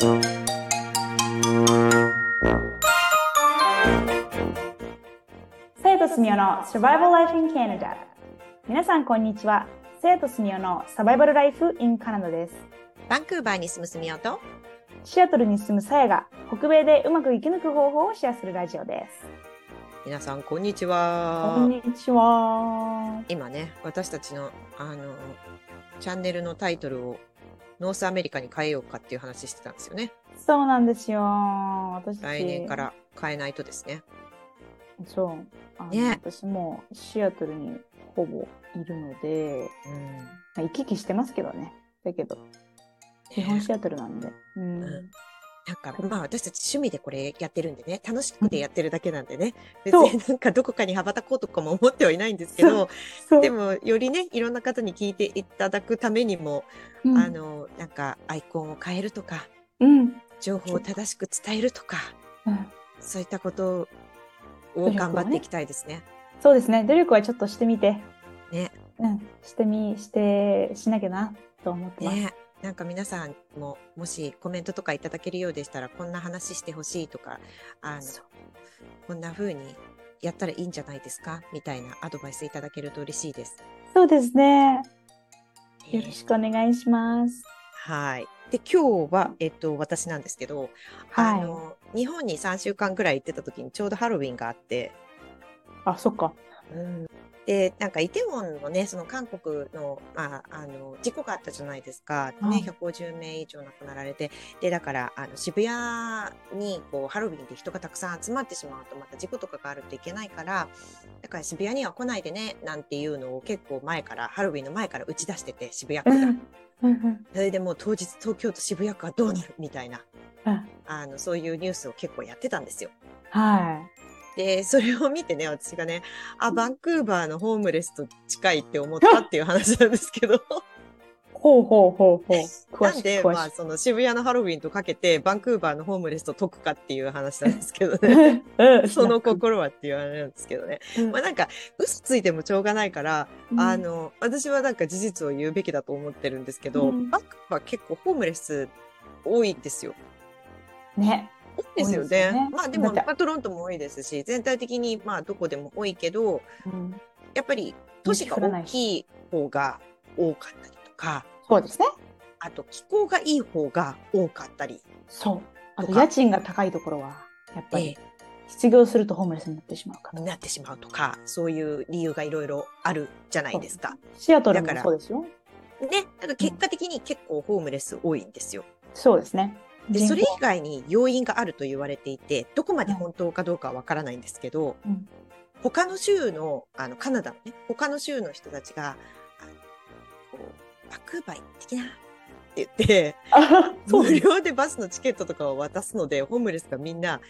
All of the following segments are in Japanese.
生徒すみおの Survival Life in Canada 皆さんこんにちは。生徒すみおのサバイバルライフ in カナダです。バンクーバーに住むすみおと。シアトルに住むさやが北米でうまく生き抜く方法をシェアするラジオです。皆さんこんにちは。こんにちは。今ね私たちのあのチャンネルのタイトルをノースアメリカに変えようかっていう話してたんですよね。そうなんですよ。私。来年から変えないとですね。そう。あの、ね。私もシアトルにほぼいるので、うん。まあ、行き来してますけどね。だけど基本シアトルなんで、うん。うんなん。かまあ私たち趣味でこれやってるんでね楽しくてやってるだけなんでね、別に なんかどこかに羽ばたこうとかも思ってはいないんですけどでもよりねいろんな方に聞いていただくためにも、うん。あのなんかアイコンを変えるとかうん。情報を正しく伝えるとかうん。そういったことを頑張っていきたいですね。そうですね。努力はちょっとしてみて。ね。うん。してみしてしなきゃなと思ってます、ねなんか皆さんももしコメントとかいただけるようでしたらこんな話してほしいとかあのこんな風にやったらいいんじゃないですか？みたいなアドバイスいただけると嬉しいです。そうですね。よろしくお願いします。はい。で今日は、えっと、私なんですけど、はい。あの日本に3週間ぐらい行ってた時にちょうどハロウィンがあって、あそっかでなんかイテウォンのねその韓国の,、まあ、あの事故があったじゃないですか、はい。ね、150名以上亡くなられて。でだからあの渋谷にこうハロウィンで人がたくさん集まってしまうとまた事故とかがあるといけないからだから渋谷には来ないでねなんていうのを結構前からハロウィンの前から打ち出してて渋谷区が。それでもう当日東京と渋谷区はどうなる？みたいな。うんあのそういうニュースを結構やってたんですよ。はでそれを見てね私がねあバンクーバーのホームレスと近いって思ったっていう話なんですけど。いほうほうほうほう。詳なんでまあその渋谷のハロウィンとかけてバンクーバーのホームレスと解くかっていう話なんですけどね。うんその心はっていう話なんですけどね。うん。まあなんか嘘ついてもしょうがないから、うん。あの私はなんか事実を言うべきだと思ってるんですけど、うん。バンクーバー結構ホームレス多いんですよ。ね。多いですよ多いですよね。ね。まあでも、トロントも多いですし、全体的にまあどこでも多いけど、うん。やっぱり都市が大きい方が多かったりとか、そうですね。あと気候がいい方が多かったり、そう。あと家賃が高いところはやっぱえり失業するとホームレスになってしまうかなってしまうとか、そういう理由がいろいろあるじゃないですか。シアトルもだから。そうですよ。ね、だから結果的に結構ホームレス多いんですよ。そうですねで、それ以外に要因があると言われていて、どこまで本当かどうかはわからないんですけど、うん。他の州の、あの、カナダのね、他の州の人たちが、あこう、バックーバー行ってきなって言って、無料でバスのチケットとかを渡すので、ホームレスがみんな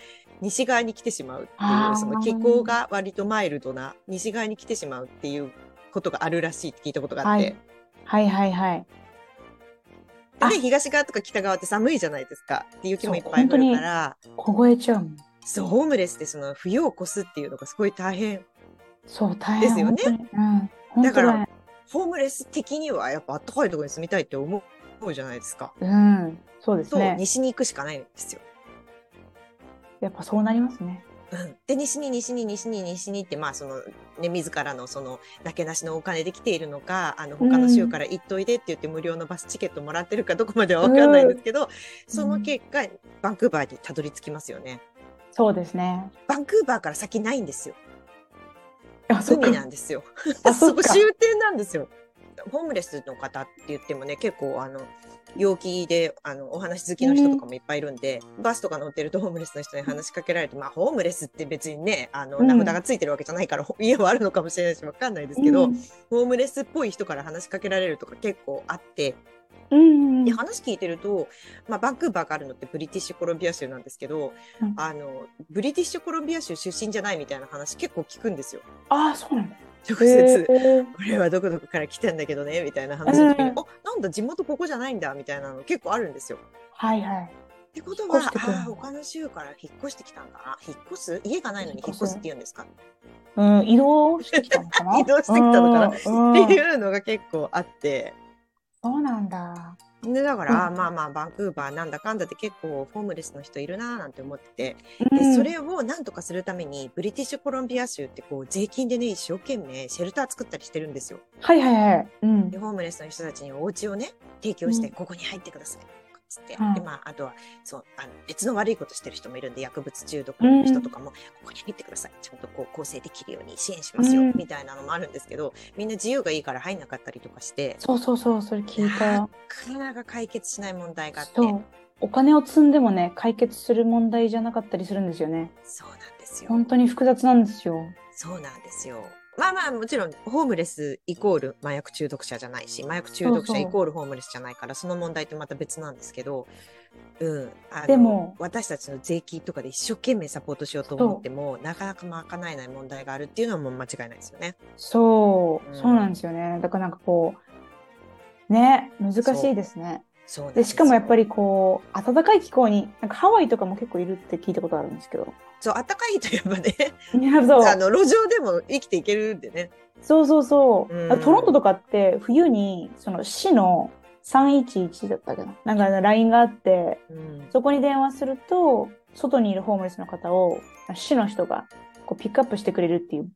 西側に来てしまうっていう、その気候が割とマイルドな西側に来てしまうっていうことがあるらしいって聞いたことがあって、はい。はいはいあで、東側とか北側って寒いじゃないですか。で雪もいっぱい降るから、凍えちゃうもんそう、ホームレスってその冬を越すっていうのがすごい大変。そう大変ですよねうん本だからホームレス的にはやっぱ暖かいところに住みたいって思うじゃないですか。うんそうですと、ね西に行くしかないんですよ。やっぱそうなりますねうん、で西に西に西に西にってまあそのね自らのそのなけなしのお金で来ているのかあの他の州から行っといでって言って無料のバスチケットもらってるかどこまでは分かんないんですけど、その結果バンクーバーにたどり着きますよね。そうですねバンクーバーから先ないんですよ。海なんですよ。そこ 終点なんですよ。ホームレスの方って言ってもね結構あの陽気であのお話好きの人とかもいっぱいいるんで、バスとか乗ってるとホームレスの人に話しかけられて、まあホームレスって別にねあのうん名札がついてるわけじゃないから、家はあるのかもしれないしわかんないですけど、うん。ホームレスっぽい人から話しかけられるとか結構あって、うん。で話聞いてると、まあ、バンクーバーがあるのってブリティッシュコロンビア州なんですけど、うん。あのブリティッシュコロンビア州出身じゃないみたいな話結構聞くんですよ。あそうなんだ直接。へー俺はどこどこから来てんだけどねみたいな話の時に、うんあなんだ地元ここじゃないんだみたいなの結構あるんですよ。はいはいってことはあー他の州から引っ越してきたんだ。な引っ越す？家がないのに引っ越すって言うんですか？うん移動してきたのかな？移動してきたのかな？うん。っていうのが結構あって。そうなんだでだから、うんまあまあバンクーバーなんだかんだで結構ホームレスの人いるなーなんて思ってて、うんでそれをなんとかするためにブリティッシュコロンビア州ってこう税金でね一生懸命シェルター作ったりしてるんですよ。はいはいはい。うんで。ホームレスの人たちにお家をね提供して、うんここに入ってください。つって、はいでまあ、あとはそうあの別の悪いことしてる人もいるんで薬物中毒の人とかも、ここに入ってくださいちゃんとこう構成できるように支援しますよ、うんみたいなのもあるんですけどみんな自由がいいから入んなかったりとかしてそうそうそう、それ聞いなた。かなか解決しない問題があって。お金を積んでもね、解決する問題じゃなかったりするんですよね。そうなんですよ。本当に複雑なんですよ。そうなんですよ。まあまあもちろんホームレスイコール麻薬中毒者じゃないし麻薬中毒者イコールホームレスじゃないからその問題ってまた別なんですけど、うん、あのでも私たちの税金とかで一生懸命サポートしようと思ってもなかなか賄えない問題があるっていうのはもう間違いないですよね。そう、うんそうなんですよね。だからなんかこう、ね、難しいですね。で、そうですしかもやっぱりりこう、暖かい気候に、なんかハワイとかも結構いるって聞いたことあるんですけど。そう暖かいとやっぱねいや、そう。あの路上でも生きていけるんでね。そうそうそう。うんあトロントとかって冬にその市の311だったかな。なんか LINE があって、うんそこに電話すると、外にいるホームレスの方を市の人がこうピックアップしてくれるっていう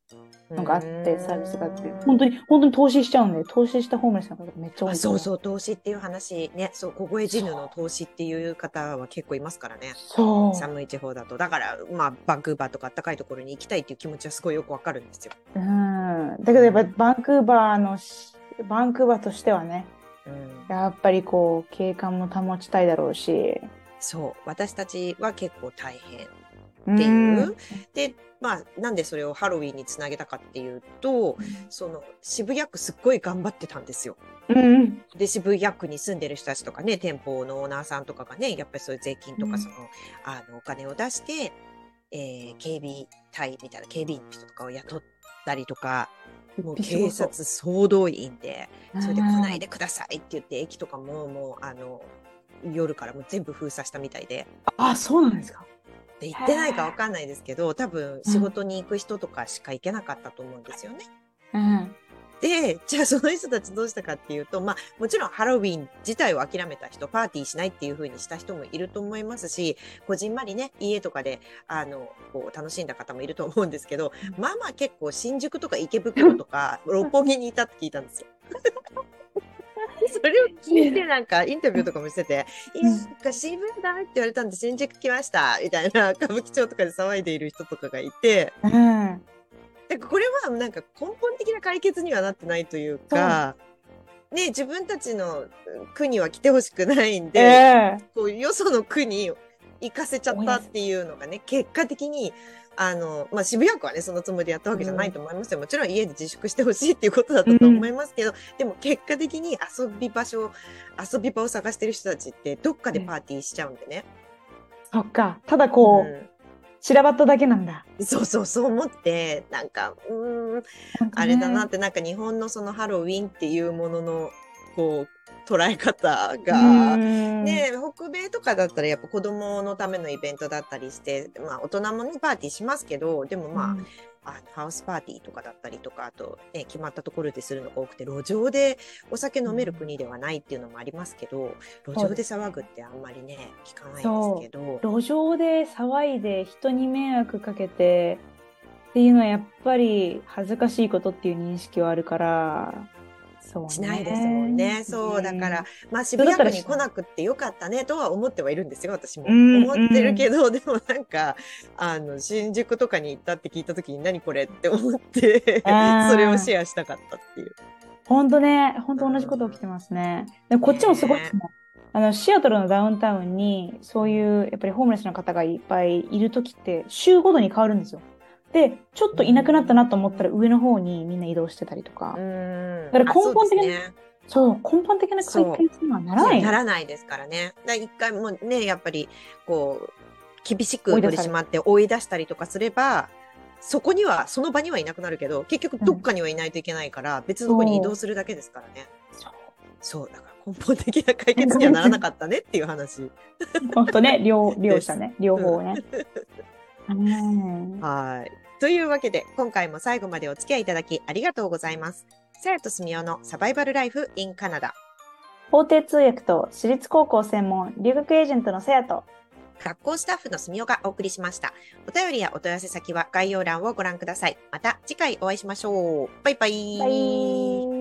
のがあって、サービスがあって、本当に、本当に投資しちゃうんで、投資したホームレスの方がめっちゃ多い。あそうそう投資っていう話ねそう凍え死ぬの投資っていう方は結構いますからね。そう。寒い地方だとだからまあバンクーバーとか暖かいところに行きたいっていう気持ちはすごいよくわかるんですよ。うん。だけどやっぱりバンクーバーのし、バンクーバーとしてはね、うん、やっぱりこう、景観も保ちたいだろうし。そう私たちは結構大変っっていう。でまあなんでそれをハロウィンにつなげたかっていうとその渋谷区すっごい頑張ってたんですよ。うん。で渋谷区に住んでる人たちとかね店舗のオーナーさんとかがねやっぱりそういう税金とうんかその、あのお金を出して、えー警備隊みたいな警備員とかを雇ったりとかもう 警察総動員でそれで来ないで。でくださいって言って駅とかももうあの夜からもう全部封鎖したみたいで。あ、そうなんですか。で行ってないかわかんないですけど多分仕事に行く人とかしか行けなかったと思うんですよね。うん。で、じゃあその人たちどうしたかっていうと、まあもちろんハロウィン自体を諦めた人、パーティーしないっていう風にした人もいると思いますし、こじんまりね、家とかで、あの、こう楽しんだ方もいると思うんですけど、まあまあ結構新宿とか池袋とか六本木にいたって聞いたんですよ。それを聞いてなんかインタビューとかもしてて、いや、なんか渋谷ダメって言われたんで新宿来ました、みたいな 歌舞伎町とかで騒いでいる人とかがいて、うん。でこれはなんか根本的な解決にはなってないというか、ね、自分たちの区には来てほしくないんで、ええ。こうよその区に行かせちゃったっていうのがね結果的にあの、まあ、渋谷区はねそのつもりでやったわけじゃないと思いますよ、もちろん家で自粛してほしいっていうことだったと思いますけど、でも結果的に遊び場所遊び場を探してる人たちってどっかでパーティーしちゃうんでね。そっか。ただこう、うん散らばっただけなんだ。そうそうそう思ってなんかうーんあれだなってなんか日本のそのハロウィンっていうもののこう捉え方が、ねね、北米とかだったらやっぱ子供のためのイベントだったりして、まあ、大人もねパーティーしますけどでもまあ,、あのハウスパーティーとかだったりとかあと、ね、決まったところでするのが多くて路上でお酒飲める国ではないっていうのもありますけど路上で騒ぐってあんまりね聞かないですけど。路上で騒いで人に迷惑かけてっていうのはやっぱり恥ずかしいことっていう認識はあるから。しないですもんね。そう、だから、まあ渋谷区に来なくってよかったねとは思ってはいるんですよ、私も。うん思ってるけど、でもなんか、あの、新宿とかに行ったって聞いた時に何これって思って、それをシェアしたかったっていう。本当ね、本当同じこと起きてますね。でもこっちもすごいですもん。あの、シアトルのダウンタウンに、そういう、やっぱりホームレスの方がいっぱいいるときって、週ごとに変わるんですよ。で、ちょっといなくなったなと思ったら上の方にみんな移動してたりとか。うんだから根本的にあそう根本的な解決にはならない。ならないですからね。だ一回もね、やっぱり、こう、厳しく取り締まって追い出したりとかすれば、そこには、その場にはいなくなるけど、結局どっかにはいないといけないから、別のとこに移動するだけですからね。そうそう、だから根本的な解決にはならなかったねっていう話。本当ね、両、両者ね、両方ね。うんはい。というわけで、今回も最後までお付き合いいただきありがとうございます。さやとすみおのサバイバルライフ in カナダ。法廷通訳と私立高校専門留学エージェントのせやと、学校スタッフのすみおがお送りしました。お便りやお問い合わせ先は概要欄をご覧ください。また次回お会いしましょう。バイバイ。バイ